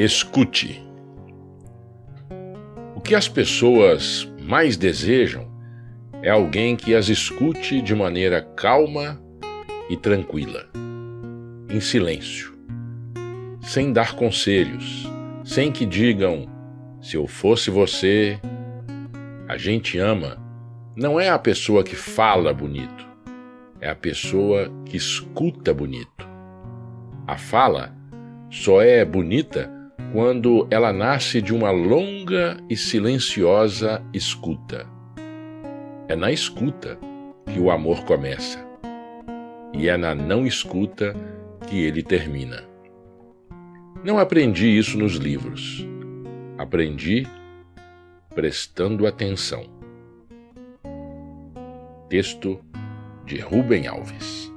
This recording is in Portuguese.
Escute. O que as pessoas mais desejam é alguém que as escute de maneira calma e tranquila, em silêncio, sem dar conselhos, sem que digam: se eu fosse você. A gente ama não é a pessoa que fala bonito, é a pessoa que escuta bonito. A fala só é bonita quando ela nasce de uma longa e silenciosa escuta. É na escuta que o amor começa, e é na não escuta que ele termina. Não aprendi isso nos livros. Aprendi prestando atenção. Texto de Rubem Alves.